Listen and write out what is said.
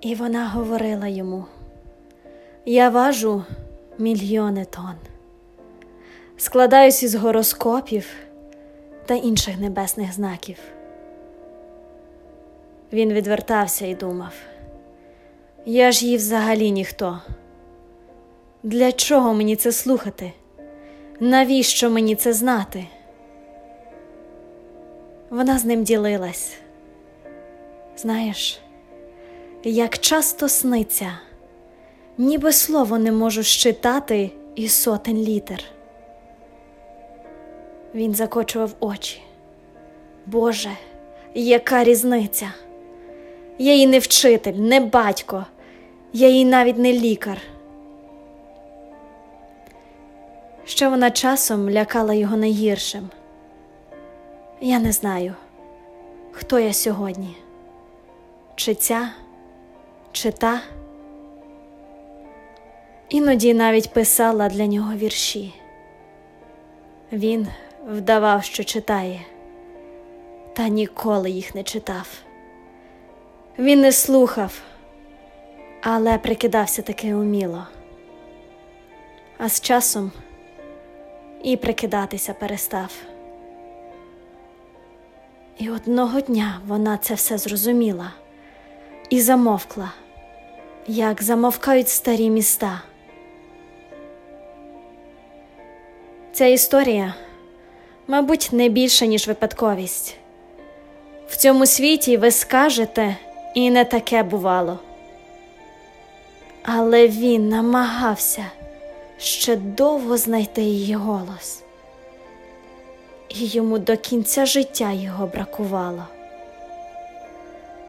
І вона говорила йому: Я важу мільйони тонн, складаюсь із гороскопів та інших небесних знаків. Він відвертався і думав: Я ж їй взагалі ніхто. Для чого мені це слухати? Навіщо мені це знати? Вона з ним ділилась. Знаєш, як часто сниться, ніби слово не можу щитати і сотень літер. Він закочував очі. Боже, яка різниця? Я їй не вчитель, не батько, я їй навіть не лікар. Ще вона часом лякала його найгіршим. Я не знаю, хто я сьогодні, чи ця, чи та. Іноді навіть писала для нього вірші. Він вдавав, що читає, та ніколи їх не читав. Він не слухав, але прикидався таки уміло. А з часом і прикидатися перестав. І одного дня вона це все зрозуміла і замовкла, як замовкають старі міста. Ця історія, мабуть, не більша, ніж випадковість. В цьому світі ви скажете, і не таке бувало. Але він намагався ще довго знайти її голос, і йому до кінця життя його бракувало.